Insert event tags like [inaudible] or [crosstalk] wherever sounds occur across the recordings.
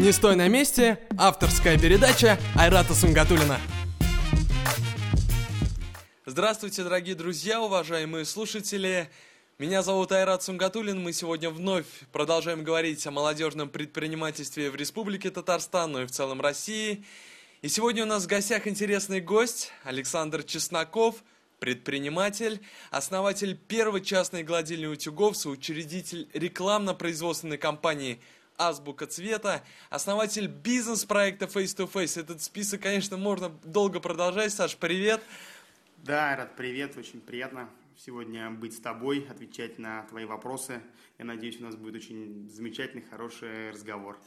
«Не стой на месте» – авторская передача Айрата Сунгатулина. Здравствуйте, дорогие друзья, уважаемые слушатели. Меня зовут Айрат Сунгатулин. Мы сегодня вновь продолжаем говорить о молодежном предпринимательстве в Республике Татарстан, но и в целом России. И сегодня у нас в гостях интересный гость Александр Чесноков, предприниматель, основатель первой частной гладильни утюгов, соучредитель рекламно-производственной компании Азбука Цвета, основатель бизнес-проекта Face to Face. Этот список, конечно, можно долго продолжать. Саш, привет! Да, рад, привет, очень приятно сегодня быть с тобой, отвечать на твои вопросы. Я надеюсь, у нас будет очень замечательный, хороший разговор.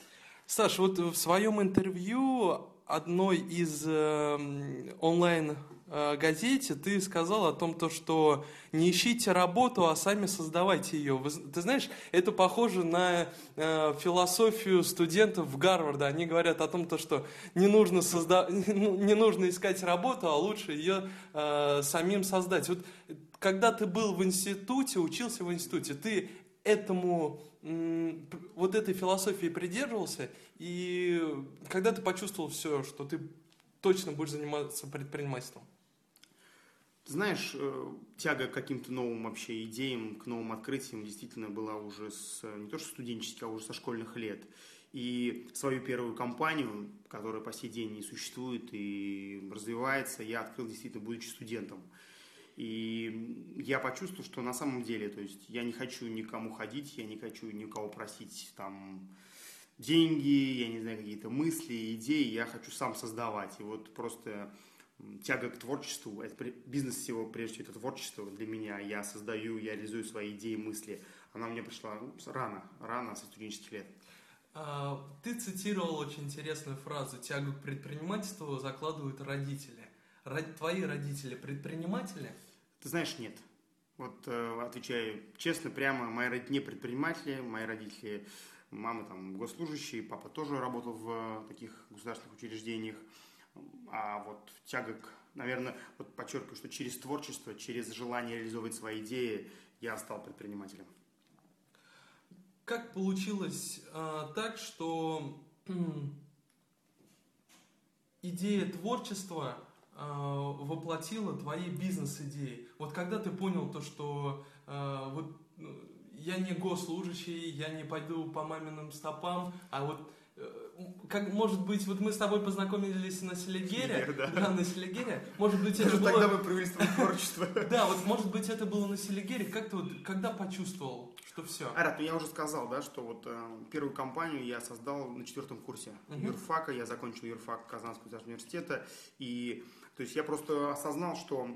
Саш, вот в своем интервью одной из э, онлайн газете ты сказал о том, то, что не ищите работу, а сами создавайте ее. Ты знаешь, это похоже на э, философию студентов в Гарварде. Они говорят о том, то, что не нужно, созда... [laughs] Ну, не нужно искать работу, а лучше ее э, самим создать. Вот, когда ты был в институте, учился в институте, ты этому вот этой философии придерживался, и когда ты почувствовал все, что ты точно будешь заниматься предпринимательством? Знаешь, э, тяга к каким-то новым вообще идеям, к новым открытиям действительно была уже с, не то что студенческих, а уже со школьных лет. И свою первую компанию, которая по сей день не существует и развивается, я открыл действительно будучи студентом. И я почувствовал, что на самом деле, то есть я не хочу никому ходить, я не хочу никого просить там деньги, я не знаю, какие-то мысли, идеи, я хочу сам создавать. И вот просто тяга к творчеству, это бизнес всего, прежде всего, это творчество для меня. Я создаю, я реализую свои идеи, мысли. Она мне пришла ну, рано, рано, со студенческих лет. А, ты цитировал очень интересную фразу «Тягу к предпринимательству закладывают родители». Твои родители предприниматели? Ты знаешь, нет. Вот э, отвечаю честно, прямо, мои родители не предприниматели, мои родители, мама там госслужащие, папа тоже работал в таких государственных учреждениях. А вот тяга к, наверное, вот подчеркиваю, что через творчество, через желание реализовывать свои идеи я стал предпринимателем. Как получилось э, так, что [clears throat] идея творчества э, воплотила твои бизнес-идеи? Вот когда ты понял то, что э, вот ну, я не госслужащий, я не пойду по маминым стопам, а вот как, может быть, вот мы с тобой познакомились на Селигере, да. да, на Селигере, может быть, это было... Тогда мы провели творчество. [laughs] Да, вот, может быть, это было на Селигере, как ты вот, когда почувствовал, что все? Арат, ну я уже сказал, да, что вот э, первую компанию я создал на четвертом курсе юрфака, я закончил юрфак Казанского университета, и, то есть, я просто осознал, что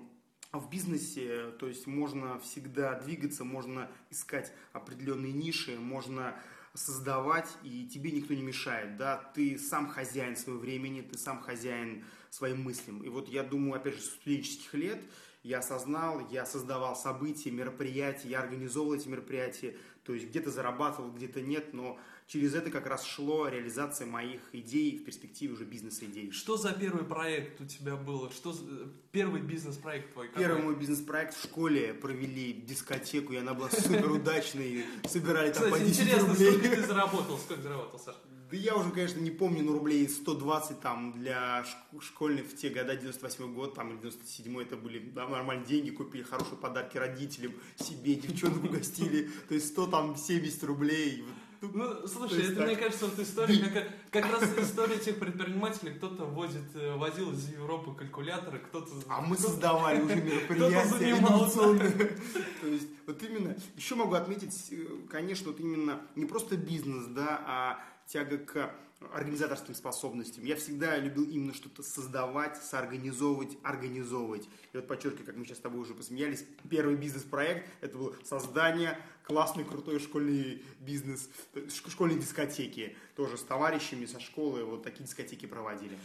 в бизнесе, то есть можно всегда двигаться, можно искать определенные ниши, можно создавать, и тебе никто не мешает, да, ты сам хозяин своего времени, ты сам хозяин своим мыслям. И вот я думаю, опять же, с студенческих лет я осознал, я создавал события, мероприятия, я организовывал эти мероприятия, то есть где-то зарабатывал, где-то нет, но через это как раз шло реализация моих идей в перспективе уже бизнес-идей. Что за первый проект у тебя был? Что за... первый бизнес-проект твой? Какой? Первый мой бизнес-проект в школе провели дискотеку, и она была супер удачной, собирали там по 10 интересно, сколько ты заработал? Сколько заработал, Саша? Да я уже, конечно, не помню, но рублей 120 там для школьных в те года, 98 год, там, или 97 это были да, нормальные деньги, купили хорошие подарки родителям, себе, девчонок угостили, то есть 100 там 70 рублей, ну, слушай, это, так. мне кажется, вот история, как, как раз история тех предпринимателей, кто-то возит, э, возил из Европы калькуляторы, кто-то... А мы создавали уже мероприятия инновационные. То есть, вот именно, еще могу отметить, э, конечно, вот именно не просто бизнес, да, а тяга к организаторским способностям. Я всегда любил именно что-то создавать, соорганизовывать, организовывать. И вот подчеркиваю, как мы сейчас с тобой уже посмеялись, первый бизнес-проект – это было создание классный, крутой школьный бизнес, школьной дискотеки. Тоже с товарищами со школы вот такие дискотеки проводили.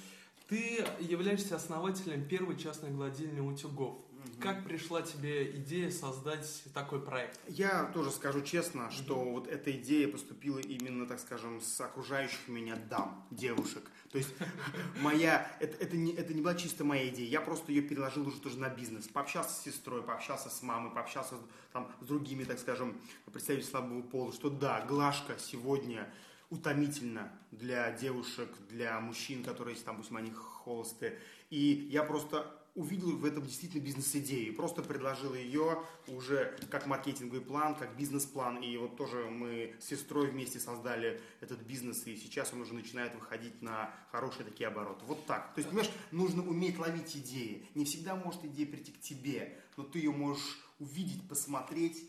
Ты являешься основателем первой частной гладильни утюгов. Как пришла тебе идея создать такой проект? Я тоже скажу честно, что mm-hmm. вот эта идея поступила именно, так скажем, с окружающих меня дам, девушек. То есть [laughs] моя, это, это, не, это не была чисто моя идея, я просто ее переложил уже тоже на бизнес. Пообщался с сестрой, пообщался с мамой, пообщался там, с другими, так скажем, представителями слабого пола, что да, Глашка сегодня утомительно для девушек, для мужчин, которые, там, допустим, они холосты. И я просто увидел в этом действительно бизнес-идею и просто предложил ее уже как маркетинговый план, как бизнес-план. И вот тоже мы с сестрой вместе создали этот бизнес, и сейчас он уже начинает выходить на хорошие такие обороты. Вот так. То есть, понимаешь, нужно уметь ловить идеи. Не всегда может идея прийти к тебе, но ты ее можешь увидеть, посмотреть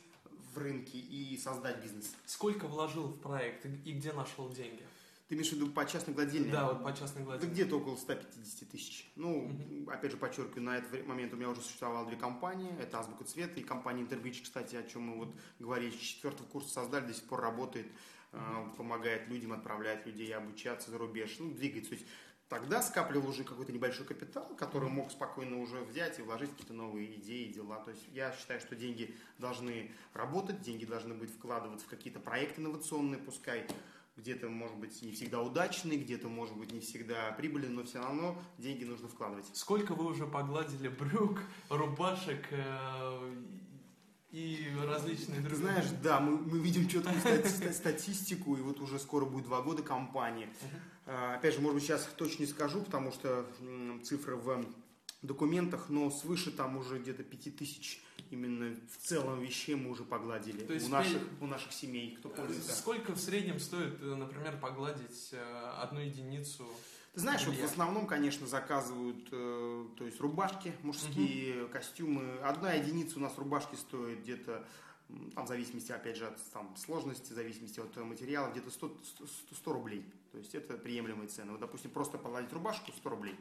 в рынке и создать бизнес. Сколько вложил в проект и где нашел деньги? Ты имеешь в виду по частной гладильне? Да, вот по частной гладильне. Да где-то около 150 тысяч. Ну, угу. опять же, подчеркиваю, на этот момент у меня уже существовало две компании. Это Азбука Цвета и компания Интербич, кстати, о чем мы вот говорили. С четвертого курса создали, до сих пор работает, угу. помогает людям, отправляет людей обучаться за рубеж, ну, двигается. То есть тогда скапливал уже какой-то небольшой капитал, который мог спокойно уже взять и вложить какие-то новые идеи, дела. То есть я считаю, что деньги должны работать, деньги должны быть вкладываться в какие-то проекты инновационные, пускай где-то, может быть, не всегда удачный, где-то, может быть, не всегда прибыльный, но все равно деньги нужно вкладывать. Сколько вы уже погладили брюк, рубашек э, и различные другие? Знаешь, да, мы, мы видим четкую статистику, и вот уже скоро будет два года компании. Uh-huh. Опять же, может быть, сейчас точно не скажу, потому что цифры в документах, но свыше там уже где-то 5000 именно в целом вещей мы уже погладили То есть у, наших, у наших семей, кто пользуется. Сколько в среднем стоит, э, например, погладить э, одну единицу? Ты знаешь, вот в основном, конечно, заказывают, э, то есть рубашки мужские, угу. костюмы. Одна единица у нас рубашки стоит где-то там, в зависимости, опять же, от там, сложности, в зависимости от материала, где-то 100, 100, 100 рублей. То есть это приемлемые цены. Вот, допустим, просто погладить рубашку 100 рублей.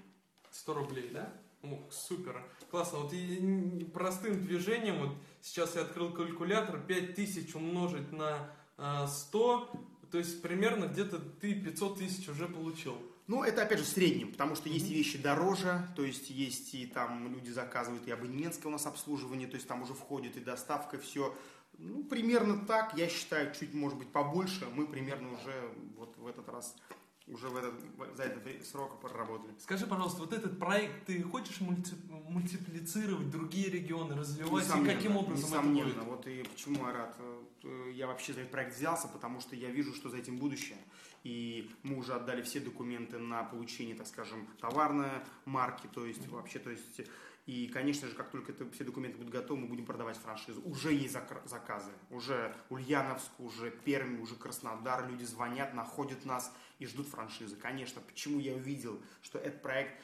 100 рублей, да? Ух, супер. Классно. Вот и простым движением, вот сейчас я открыл калькулятор, 5000 умножить на 100, а, то есть примерно где-то ты 500 тысяч уже получил. Ну, это опять же в среднем, потому что есть mm-hmm. вещи дороже, то есть есть и там люди заказывают и абонентское у нас обслуживание, то есть там уже входит и доставка, все. Ну, примерно так, я считаю, чуть, может быть, побольше. Мы примерно уже вот в этот раз уже в этот, за этот срок проработали. Скажи, пожалуйста, вот этот проект, ты хочешь мульти, мультиплицировать другие регионы, развивать, и каким образом несомненно. это будет? Вот и почему, Арат, э, я вообще за этот проект взялся, потому что я вижу, что за этим будущее. И мы уже отдали все документы на получение, так скажем, товарной марки, то есть вообще, то есть и, конечно же, как только это, все документы будут готовы, мы будем продавать франшизу. Уже есть заказы. Уже Ульяновск, уже Пермь, уже Краснодар. Люди звонят, находят нас и ждут франшизы. Конечно, почему я увидел, что этот проект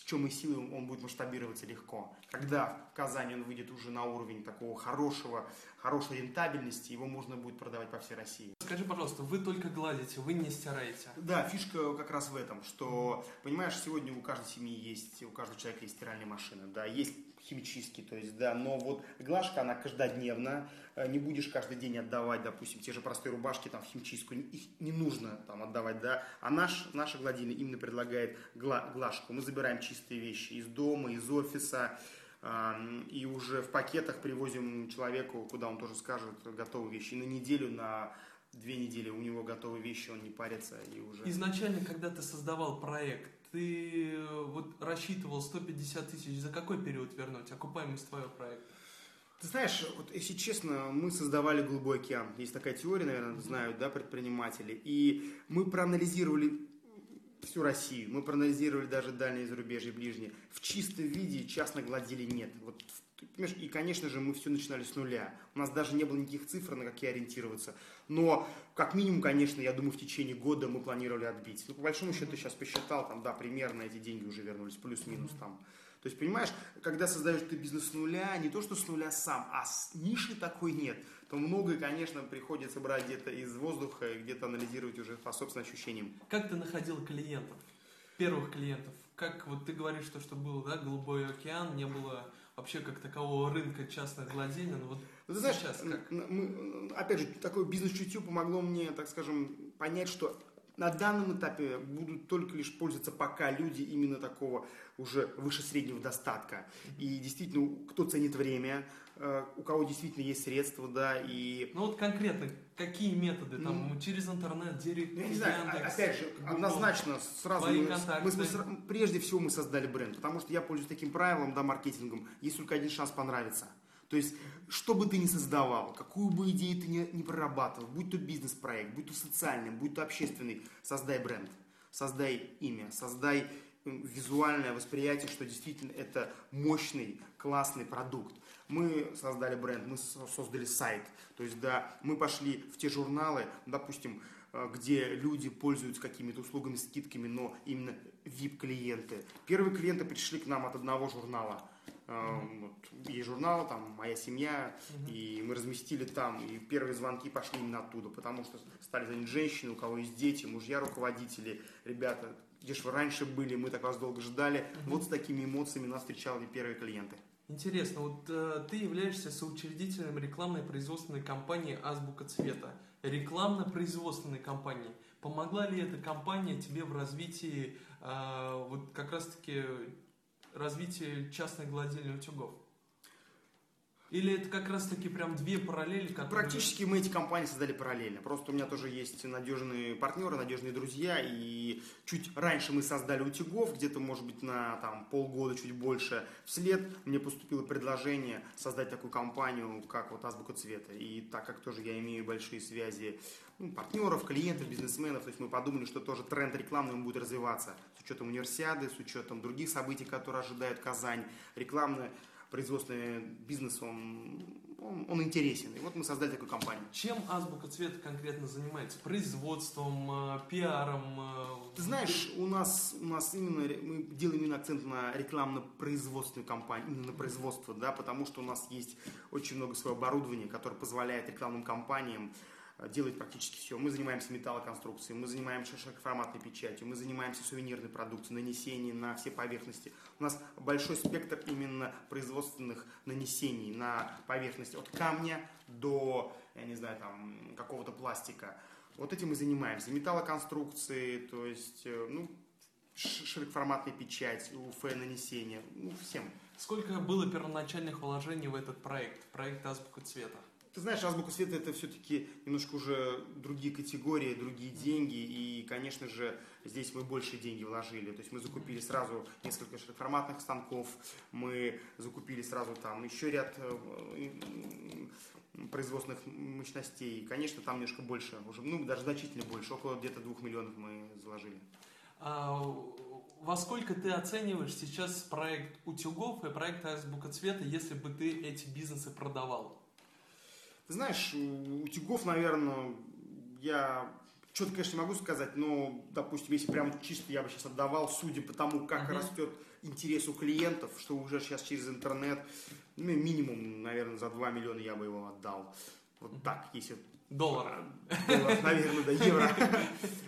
в чем и силы он будет масштабироваться легко. Когда в Казани он выйдет уже на уровень такого хорошего, хорошей рентабельности, его можно будет продавать по всей России. Скажи, пожалуйста, вы только гладите, вы не стираете? Да, фишка как раз в этом, что, понимаешь, сегодня у каждой семьи есть, у каждого человека есть стиральная машина, да, есть химический, то есть, да, но вот глажка, она каждодневно, э, не будешь каждый день отдавать, допустим, те же простые рубашки там в химчистку, их не нужно там отдавать, да, а наш, наша гладильня именно предлагает гла, глажку, мы забираем чистые вещи из дома, из офиса, и уже в пакетах привозим человеку, куда он тоже скажет, готовые вещи, и на неделю, на две недели у него готовые вещи, он не парится и уже... Изначально, когда ты создавал проект, ты э, вот рассчитывал 150 тысяч, за какой период вернуть окупаемость твоего проекта? Ты знаешь, вот если честно, мы создавали «Голубой океан». Есть такая теория, наверное, знают, да, предприниматели. И мы проанализировали всю Россию, мы проанализировали даже дальние зарубежье, ближние. В чистом виде частных гладилей нет. Вот Понимаешь, и, конечно же, мы все начинали с нуля. У нас даже не было никаких цифр, на какие ориентироваться. Но, как минимум, конечно, я думаю, в течение года мы планировали отбить. Ну, по большому счету, сейчас посчитал, там, да, примерно эти деньги уже вернулись, плюс-минус там. То есть, понимаешь, когда создаешь ты бизнес с нуля, не то, что с нуля сам, а с ниши такой нет, то многое, конечно, приходится брать где-то из воздуха и где-то анализировать уже по собственным ощущениям. Как ты находил клиентов, первых клиентов? Как вот ты говоришь, что, что был, да, голубой океан, не было вообще как такового рынка частных владений. Но вот ну, ты знаешь, сейчас как? Мы, опять же, такое бизнес-чутье помогло мне, так скажем, понять, что на данном этапе будут только лишь пользоваться пока люди именно такого уже выше среднего достатка. И действительно, кто ценит время, э, у кого действительно есть средства, да, и... Ну вот конкретно, какие методы, там, ну, через интернет, директ, я не знаю, Яндекс, опять же, Google, однозначно, сразу мы, мы, мы, прежде всего мы создали бренд, потому что я пользуюсь таким правилом, да, маркетингом, есть только один шанс понравиться. То есть, что бы ты ни создавал, какую бы идею ты ни, ни прорабатывал, будь то бизнес-проект, будь то социальный, будь то общественный, создай бренд, создай имя, создай визуальное восприятие, что действительно это мощный, классный продукт. Мы создали бренд, мы создали сайт. То есть, да, мы пошли в те журналы, допустим, э, где люди пользуются какими-то услугами, скидками, но именно VIP-клиенты. Первые клиенты пришли к нам от одного журнала. Э, вот, есть журнал, там «Моя семья», mm-hmm. и мы разместили там, и первые звонки пошли именно оттуда, потому что стали звонить женщины, у кого есть дети, мужья, руководители, ребята, где же вы раньше были, мы так вас долго ждали. Mm-hmm. Вот с такими эмоциями нас встречали первые клиенты. Интересно, вот э, ты являешься соучредителем рекламной производственной компании «Азбука цвета». Рекламно-производственной компании. Помогла ли эта компания тебе в развитии, э, вот как раз-таки развитии частной гладильни утюгов? Или это как раз таки прям две параллели? Которые... Практически мы эти компании создали параллельно. Просто у меня тоже есть надежные партнеры, надежные друзья. И чуть раньше мы создали утюгов, где-то, может быть, на там, полгода, чуть больше. Вслед мне поступило предложение создать такую компанию, как вот Азбука Цвета. И так как тоже я имею большие связи ну, партнеров, клиентов, бизнесменов, то есть мы подумали, что тоже тренд рекламный будет развиваться с учетом универсиады, с учетом других событий, которые ожидают Казань. Рекламная производственный бизнес, он, он, он интересен. И вот мы создали такую компанию. Чем Азбука Цвета конкретно занимается? Производством, э, пиаром? Э, Ты знаешь, у нас, у нас именно, мы делаем именно акцент на рекламно-производственную компанию, именно на производство, да, потому что у нас есть очень много своего оборудования, которое позволяет рекламным компаниям делает практически все. Мы занимаемся металлоконструкцией, мы занимаемся широкоформатной печатью, мы занимаемся сувенирной продукцией, нанесением на все поверхности. У нас большой спектр именно производственных нанесений на поверхности от камня до, я не знаю, там, какого-то пластика. Вот этим мы занимаемся. Металлоконструкции, то есть, э, ну, широкоформатная печать, УФ нанесение, ну, всем. Сколько было первоначальных вложений в этот проект, проект «Азбука цвета»? Ты знаешь, азбука света это все-таки немножко уже другие категории, другие деньги, и, конечно же, здесь мы больше деньги вложили. То есть мы закупили сразу несколько широкоформатных станков, мы закупили сразу там еще ряд э, производственных мощностей. И, конечно, там немножко больше, уже, ну, даже значительно больше, около где-то двух миллионов мы заложили. А, во сколько ты оцениваешь сейчас проект утюгов и проект азбука цвета, если бы ты эти бизнесы продавал? Ты знаешь, у утюгов, наверное, я что-то, конечно, не могу сказать, но, допустим, если прям чисто я бы сейчас отдавал, судя по тому, как uh-huh. растет интерес у клиентов, что уже сейчас через интернет, ну, минимум, наверное, за 2 миллиона я бы его отдал. Вот так, если Доллара. Доллар, наверное, да, евро.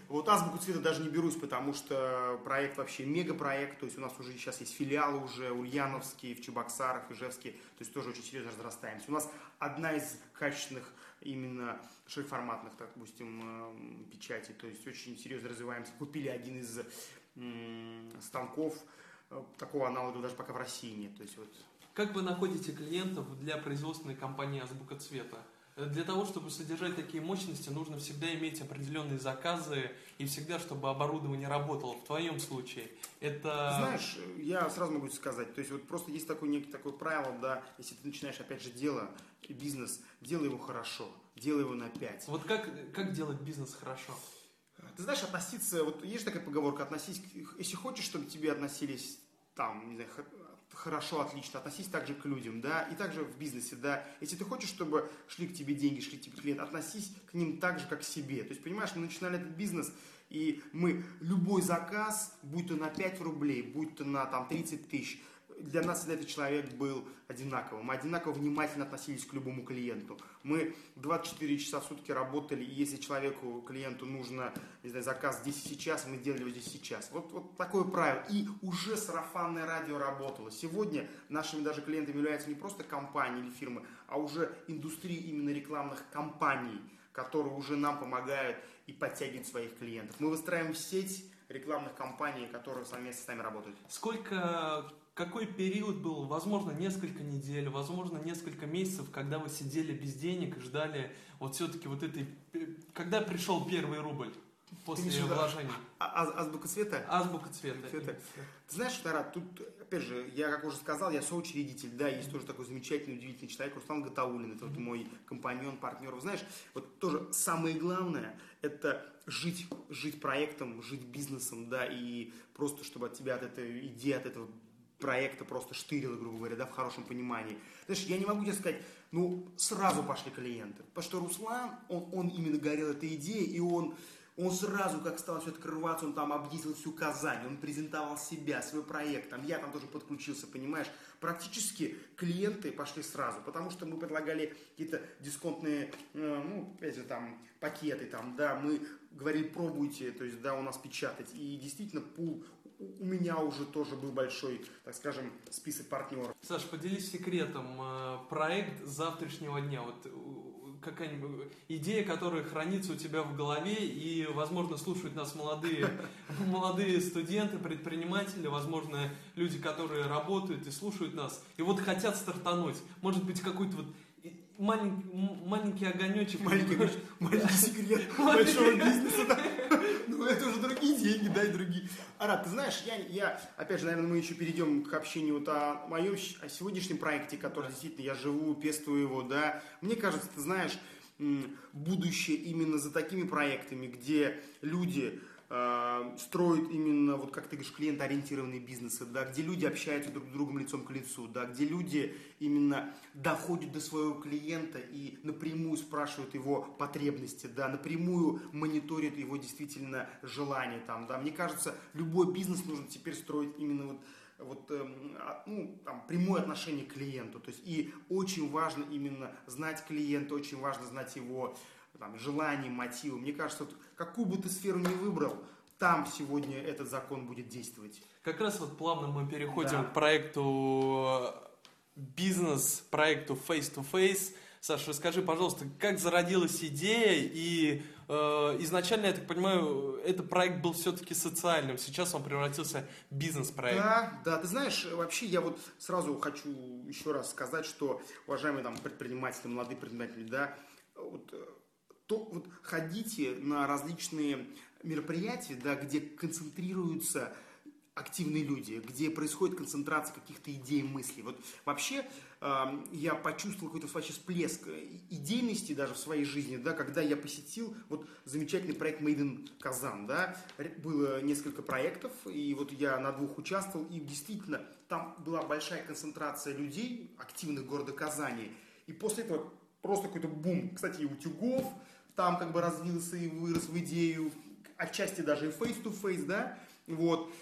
Вот азбуку цвета даже не берусь, потому что проект вообще мегапроект. То есть у нас уже сейчас есть филиалы уже ульяновские, в Чебоксарах, Ижевске. То есть тоже очень серьезно разрастаемся. У нас одна из качественных именно широкоформатных, допустим, эм, печати. То есть очень серьезно развиваемся. Купили один из станков, э, такого аналога даже пока в России нет. То есть вот как вы находите клиентов для производственной компании «Азбука цвета»? Для того, чтобы содержать такие мощности, нужно всегда иметь определенные заказы и всегда, чтобы оборудование работало. В твоем случае это... Знаешь, я сразу могу сказать, то есть вот просто есть такое, некое такое правило, да, если ты начинаешь опять же дело, бизнес, делай его хорошо, делай его на 5. Вот как, как делать бизнес хорошо? Ты знаешь, относиться, вот есть такая поговорка, относись, если хочешь, чтобы тебе относились там, не знаю, хорошо, отлично, относись также к людям, да, и также в бизнесе, да. Если ты хочешь, чтобы шли к тебе деньги, шли к тебе клиенты, относись к ним так же, как к себе. То есть, понимаешь, мы начинали этот бизнес, и мы любой заказ, будь то на 5 рублей, будь то на там 30 тысяч, для нас этот человек был одинаковым. Мы одинаково внимательно относились к любому клиенту. Мы 24 часа в сутки работали, и если человеку, клиенту нужно, не знаю, заказ здесь и сейчас, мы делали его здесь сейчас. Вот, вот такое правило. И уже сарафанное радио работало. Сегодня нашими даже клиентами являются не просто компании или фирмы, а уже индустрии именно рекламных компаний, которые уже нам помогают и подтягивают своих клиентов. Мы выстраиваем сеть рекламных компаний, которые совместно с нами работают. Сколько какой период был, возможно, несколько недель, возможно, несколько месяцев, когда вы сидели без денег и ждали вот все-таки вот этой... Когда пришел первый рубль? После вложения. А, а, азбука цвета? Азбука цвета. цвета. Ты знаешь, Тарат, тут опять же, я, как уже сказал, я соучредитель, да, есть тоже такой замечательный, удивительный человек, Руслан Гатаулин, это вот мой компаньон, партнер. Знаешь, вот тоже самое главное, это жить, жить проектом, жить бизнесом, да, и просто, чтобы от тебя, от этой идеи, от этого проекта просто штырило, грубо говоря, да, в хорошем понимании. Знаешь, я не могу тебе сказать, ну, сразу пошли клиенты. Потому что Руслан, он, он именно горел этой идеей, и он, он сразу, как стало все открываться, он там объездил всю Казань, он презентовал себя, свой проект, там, я там тоже подключился, понимаешь. Практически клиенты пошли сразу, потому что мы предлагали какие-то дисконтные, э, ну, же, там, пакеты, там, да, мы говорили, пробуйте, то есть, да, у нас печатать. И действительно, пул у меня уже тоже был большой, так скажем, список партнеров. Саш, поделись секретом. Э, проект завтрашнего дня. Вот э, какая-нибудь идея, которая хранится у тебя в голове, и, возможно, слушают нас молодые, [laughs] молодые студенты, предприниматели, возможно, люди, которые работают и слушают нас, и вот хотят стартануть. Может быть, какой-то вот маленький, маленький огонечек. Маленький, маленький секрет [laughs] большого бизнеса. Ну, это уже другие деньги, да, и другие. Арат, ты знаешь, я, я, опять же, наверное, мы еще перейдем к общению вот о моем о сегодняшнем проекте, который действительно я живу, пестую его, да. Мне кажется, ты знаешь, будущее именно за такими проектами, где люди э, строят именно, вот как ты говоришь, клиентоориентированные бизнесы, да, где люди общаются друг с другом лицом к лицу, да, где люди именно доходят до своего клиента и напрямую спрашивают его потребности, да, напрямую мониторят его действительно желания там, да. Мне кажется, любой бизнес нужно теперь строить именно вот вот, эм, а, ну, там, прямое отношение к клиенту. То есть, и очень важно именно знать клиента, очень важно знать его там, желания, мотивы. Мне кажется, вот, какую бы ты сферу ни выбрал, там сегодня этот закон будет действовать. Как раз вот плавно мы переходим да. к проекту э, бизнес, проекту Face-to-Face. -face. Саша, расскажи, пожалуйста, как зародилась идея? И э, изначально, я так понимаю, этот проект был все-таки социальным, сейчас он превратился в бизнес-проект. Да, да, ты знаешь, вообще я вот сразу хочу еще раз сказать, что, уважаемые там предприниматели, молодые предприниматели, да, вот э, то вот ходите на различные мероприятия, да, где концентрируются активные люди, где происходит концентрация каких-то идей, мыслей. Вот вообще э, я почувствовал какой-то вообще всплеск идейности даже в своей жизни, да, когда я посетил вот замечательный проект Made in Казан, да, было несколько проектов, и вот я на двух участвовал, и действительно там была большая концентрация людей, активных города Казани, и после этого просто какой-то бум, кстати, и утюгов, там как бы развился и вырос в идею, отчасти даже и face-to-face, да, вот.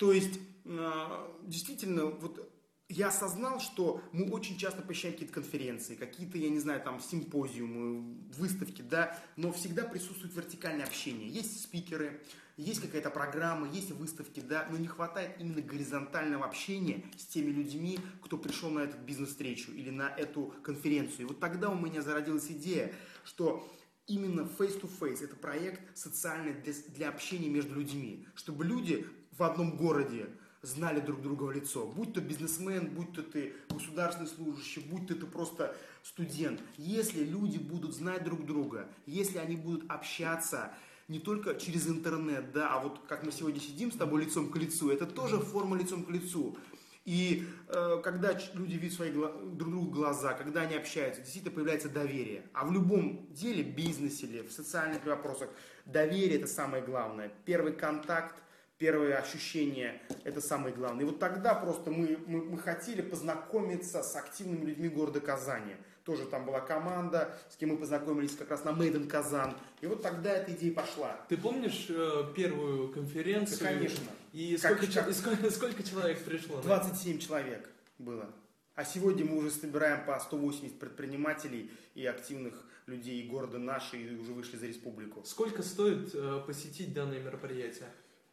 То есть, а, действительно, вот я осознал, что мы очень часто посещаем какие-то конференции, какие-то, я не знаю, там, симпозиумы, выставки, да, но всегда присутствует вертикальное общение. Есть спикеры, есть какая-то программа, есть выставки, да, но не хватает именно горизонтального общения с теми людьми, кто пришел на эту бизнес-встречу или на эту конференцию. И вот тогда у меня зародилась идея, что именно face-to-face это проект социальный для, для общения между людьми, чтобы люди в одном городе знали друг друга в лицо. Будь то бизнесмен, будь то ты государственный служащий, будь то ты просто студент. Если люди будут знать друг друга, если они будут общаться, не только через интернет, да, а вот как мы сегодня сидим с тобой лицом к лицу, это тоже форма лицом к лицу. И э, когда люди видят свои друг другу глаза, когда они общаются, действительно появляется доверие. А в любом деле, бизнесе или в социальных вопросах, доверие это самое главное. Первый контакт, первое ощущение это самое главное. И вот тогда просто мы, мы, мы хотели познакомиться с активными людьми города Казани тоже там была команда, с кем мы познакомились как раз на in Казан. И вот тогда эта идея пошла. Ты помнишь э, первую конференцию? Да, конечно. И сколько, как, как... сколько, [laughs] сколько человек пришло? 27 да? человек было. А сегодня мы уже собираем по 180 предпринимателей и активных людей города нашей, и уже вышли за республику. Сколько стоит э, посетить данное мероприятие?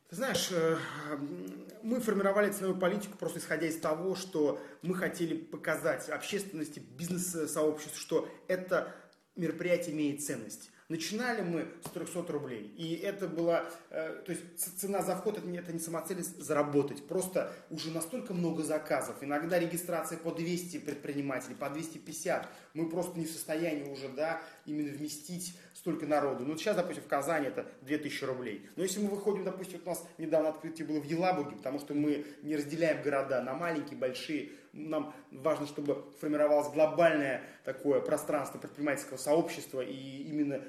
Ты знаешь, э, мы формировали ценовую политику просто исходя из того, что мы хотели показать общественности, бизнес-сообществу, что это мероприятие имеет ценность. Начинали мы с 300 рублей. И это была, э, то есть цена за вход, это не, это не самоцель заработать. Просто уже настолько много заказов. Иногда регистрация по 200 предпринимателей, по 250. Мы просто не в состоянии уже, да, именно вместить столько народу. Ну, сейчас, допустим, в Казани это 2000 рублей. Но если мы выходим, допустим, вот у нас недавно открытие было в Елабуге, потому что мы не разделяем города на маленькие, большие. Нам важно, чтобы формировалось глобальное такое пространство предпринимательского сообщества и именно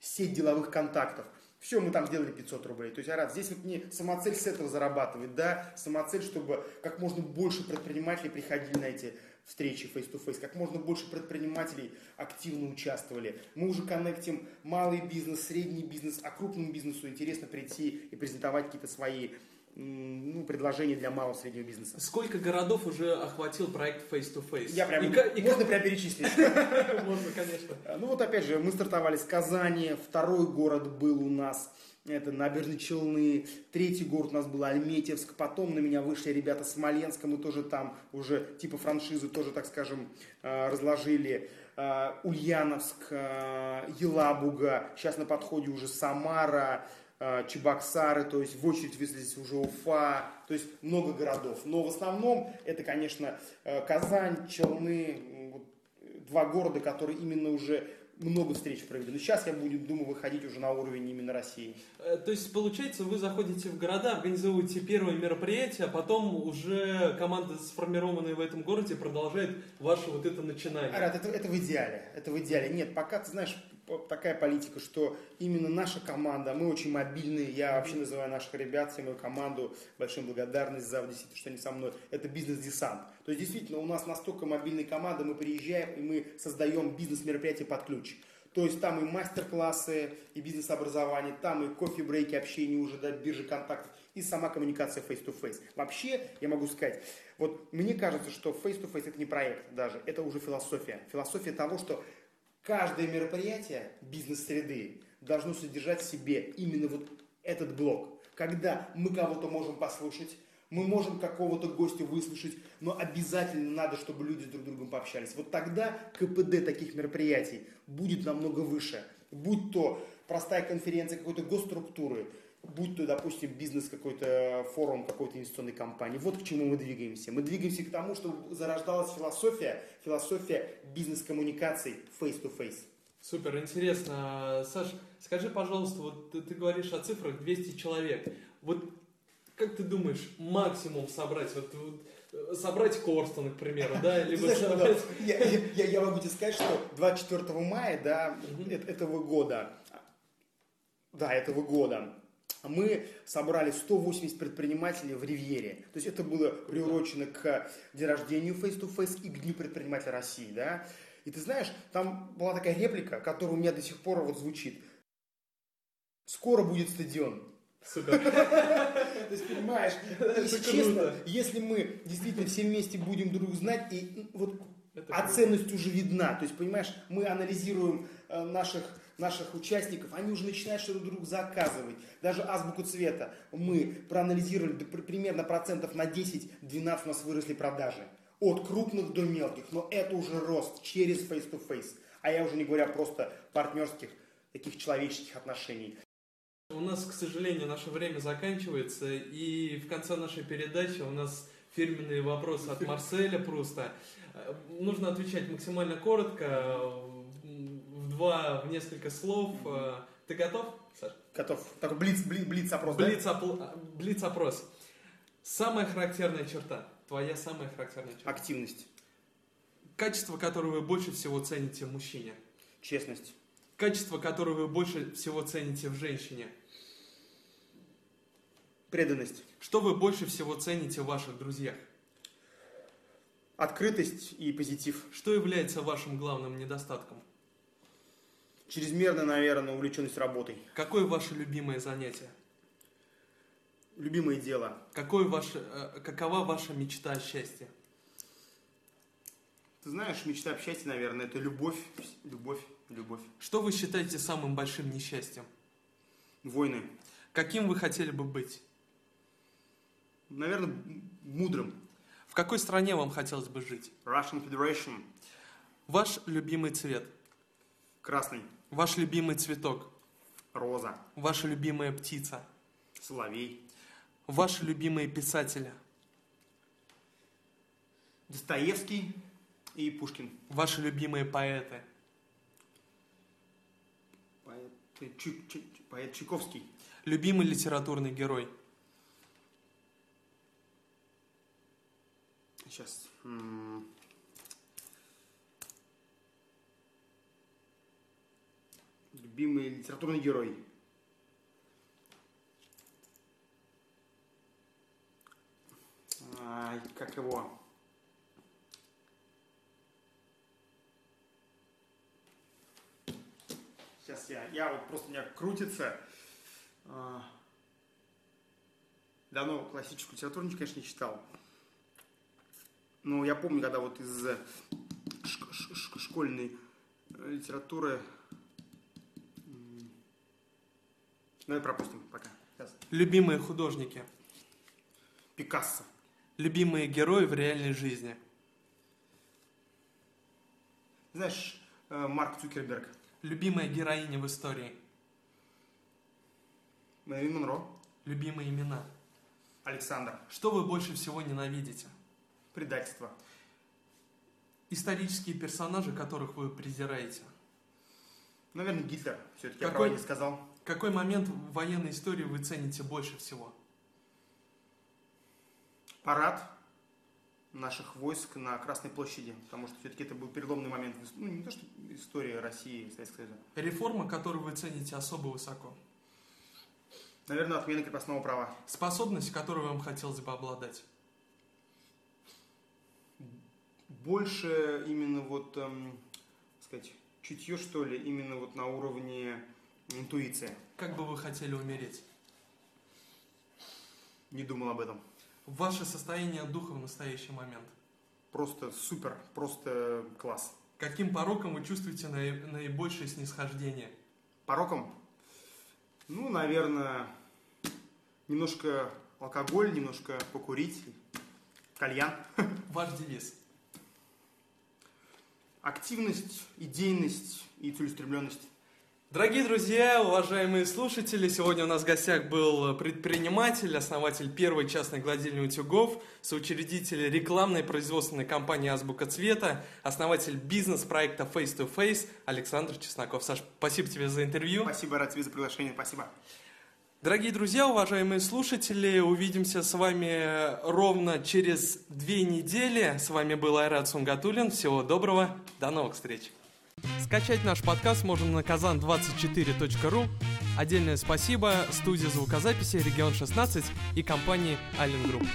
сеть деловых контактов. Все, мы там сделали 500 рублей. То есть, Арат, здесь вот не самоцель с этого зарабатывать, да, самоцель, чтобы как можно больше предпринимателей приходили на эти встречи face-to-face, как можно больше предпринимателей активно участвовали. Мы уже коннектим малый бизнес, средний бизнес, а крупному бизнесу интересно прийти и презентовать какие-то свои ну, предложения для малого среднего бизнеса. Сколько городов уже охватил проект Face to Face? Я прям, и, и, можно как... прям перечислить? [laughs] Можно, конечно. Ну вот опять же, мы стартовали с Казани, второй город был у нас это Набережные Челны, третий город у нас был Альметьевск, потом на меня вышли ребята Смоленска, мы тоже там уже типа франшизы тоже, так скажем, э, разложили. Э, Ульяновск, Елабуга, сейчас на подходе уже Самара, Чебоксары, то есть в очередь выследить уже Уфа, то есть много городов. Но в основном это, конечно, Казань, Челны, вот, два города, которые именно уже много встреч проведено. Сейчас я буду, думаю, выходить уже на уровень именно России. Э, то есть, получается, вы заходите в города, организовываете первые мероприятия, а потом уже команда, сформированная в этом городе, продолжает ваше вот это начинание. Арат, это, это в идеале. Это в идеале. Нет, пока, ты знаешь, такая политика, что именно наша команда, мы очень мобильные, я вообще называю наших ребят, всю мою команду, большую благодарность за действительно, что они со мной, это бизнес-десант. То есть действительно у нас настолько мобильная команда, мы приезжаем и мы создаем бизнес-мероприятия под ключ. То есть там и мастер-классы, и бизнес-образование, там и кофе-брейки, общение уже, да, биржи контактов, и сама коммуникация face-to-face. Вообще, я могу сказать, вот мне кажется, что face-to-face это не проект даже, это уже философия. Философия того, что каждое мероприятие бизнес-среды должно содержать в себе именно вот этот блок. Когда мы кого-то можем послушать, мы можем какого-то гостя выслушать, но обязательно надо, чтобы люди друг с другом пообщались. Вот тогда КПД таких мероприятий будет намного выше. Будь то простая конференция какой-то госструктуры, будь то, допустим, бизнес какой-то, форум какой-то инвестиционной компании. Вот к чему мы двигаемся. Мы двигаемся к тому, чтобы зарождалась философия, философия бизнес-коммуникаций face-to-face. Супер, интересно. Саш, скажи, пожалуйста, вот ты, ты говоришь о цифрах 200 человек. Вот как ты думаешь, максимум собрать, вот, вот собрать Корстона, к примеру, да, [laughs] либо Знаешь, собрать... я, я, я могу тебе сказать, что 24 мая, да, этого года, да, этого года, мы собрали 180 предпринимателей в Ривьере. То есть это было приурочено к день рождения Face to Face и к Дню предпринимателя России, да. И ты знаешь, там была такая реплика, которая у меня до сих пор вот звучит. Скоро будет стадион. Супер. [laughs] То есть, понимаешь, если честно, если мы действительно все вместе будем друг знать, и вот а ценность уже видна. То есть, понимаешь, мы анализируем э, наших наших участников, они уже начинают что-то друг заказывать. Даже азбуку цвета мы проанализировали примерно процентов на 10-12 у нас выросли продажи. От крупных до мелких. Но это уже рост через face-to-face. -face. А я уже не говоря просто партнерских, таких человеческих отношений. У нас, к сожалению, наше время заканчивается, и в конце нашей передачи у нас фирменный вопрос от Марселя просто. Э, нужно отвечать максимально коротко, два, в несколько слов. Э, ты готов, Саш? Готов. Такой блиц, блиц, блиц опрос, блиц, да? Опл... блиц опрос. Самая характерная черта. Твоя самая характерная черта. Активность. Качество, которое вы больше всего цените в мужчине. Честность. Качество, которое вы больше всего цените в женщине. Преданность. Что вы больше всего цените в ваших друзьях? Открытость и позитив. Что является вашим главным недостатком? Чрезмерно, наверное, увлеченность работой. Какое ваше любимое занятие? Любимое дело. Какое ваше, э, какова ваша мечта о счастье? Ты знаешь, мечта о счастье, наверное, это любовь, любовь, любовь. Что вы считаете самым большим несчастьем? Войны. Каким вы хотели бы быть? Наверное, мудрым. В какой стране вам хотелось бы жить? Russian Federation. Ваш любимый цвет? Красный. Ваш любимый цветок. Роза. Ваша любимая птица. Соловей. Ваши любимые писатели. Достоевский и Пушкин. Ваши любимые поэты. Поэт, Чу- Чу- поэт Чайковский. Любимый литературный герой. Сейчас. м, Любимый литературный герой. Ай, как его? Сейчас я, я вот просто у меня крутится. А, Давно классическую литературу, конечно, не читал. Ну, я помню, когда вот из э, школьной э, литературы... м, Давай пропустим пока. Сейчас. Любимые художники. Пикассо. Любимые герои в реальной жизни. Знаешь, э, Марк Цукерберг, Любимая героиня в истории. Мэрилин Монро, Любимые имена. Александр, Что вы больше всего ненавидите? предательство. Исторические персонажи, которых вы презираете. Наверное, Гитлер. Все-таки я Какой? правильно сказал. Какой момент в военной истории вы цените больше всего? Парад наших войск на Красной площади, потому что все-таки это был переломный момент, ну, не то что история России и Советского Союза. Реформа, которую вы цените особо высоко. Наверное, отмена крепостного права. Способность, которой вам хотелось бы обладать. Больше именно вот, эм, сказать, чутье, что ли, именно вот на уровне интуиции. Как бы вы хотели умереть? Не думал об этом. Ваше состояние духа в настоящий момент. Просто супер, просто класс. Каким пороком вы чувствуете наи- наибольшее снисхождение? Пороком? Ну, наверное, немножко алкоголь, немножко покурить, кальян. [laughs] Ваш девиз. Активность, идейность и целеустремленность. Дорогие друзья, уважаемые слушатели, сегодня у нас в гостях был предприниматель, основатель первой частной гладильни утюгов, соучредитель рекламной производственной компании «Азбука цвета», основатель бизнес-проекта Face to Face Александр Чесноков. Саш, спасибо тебе за интервью. Спасибо, рад тебе за приглашение, спасибо. Дорогие друзья, уважаемые слушатели, увидимся с вами ровно через две недели. С вами был Айрат Сунгатулин. Всего доброго, до новых встреч. Скачать наш подкаст можно на kazan24.ru. Отдельное спасибо студии звукозаписи «Регион 16» и компании «Аллен Групп».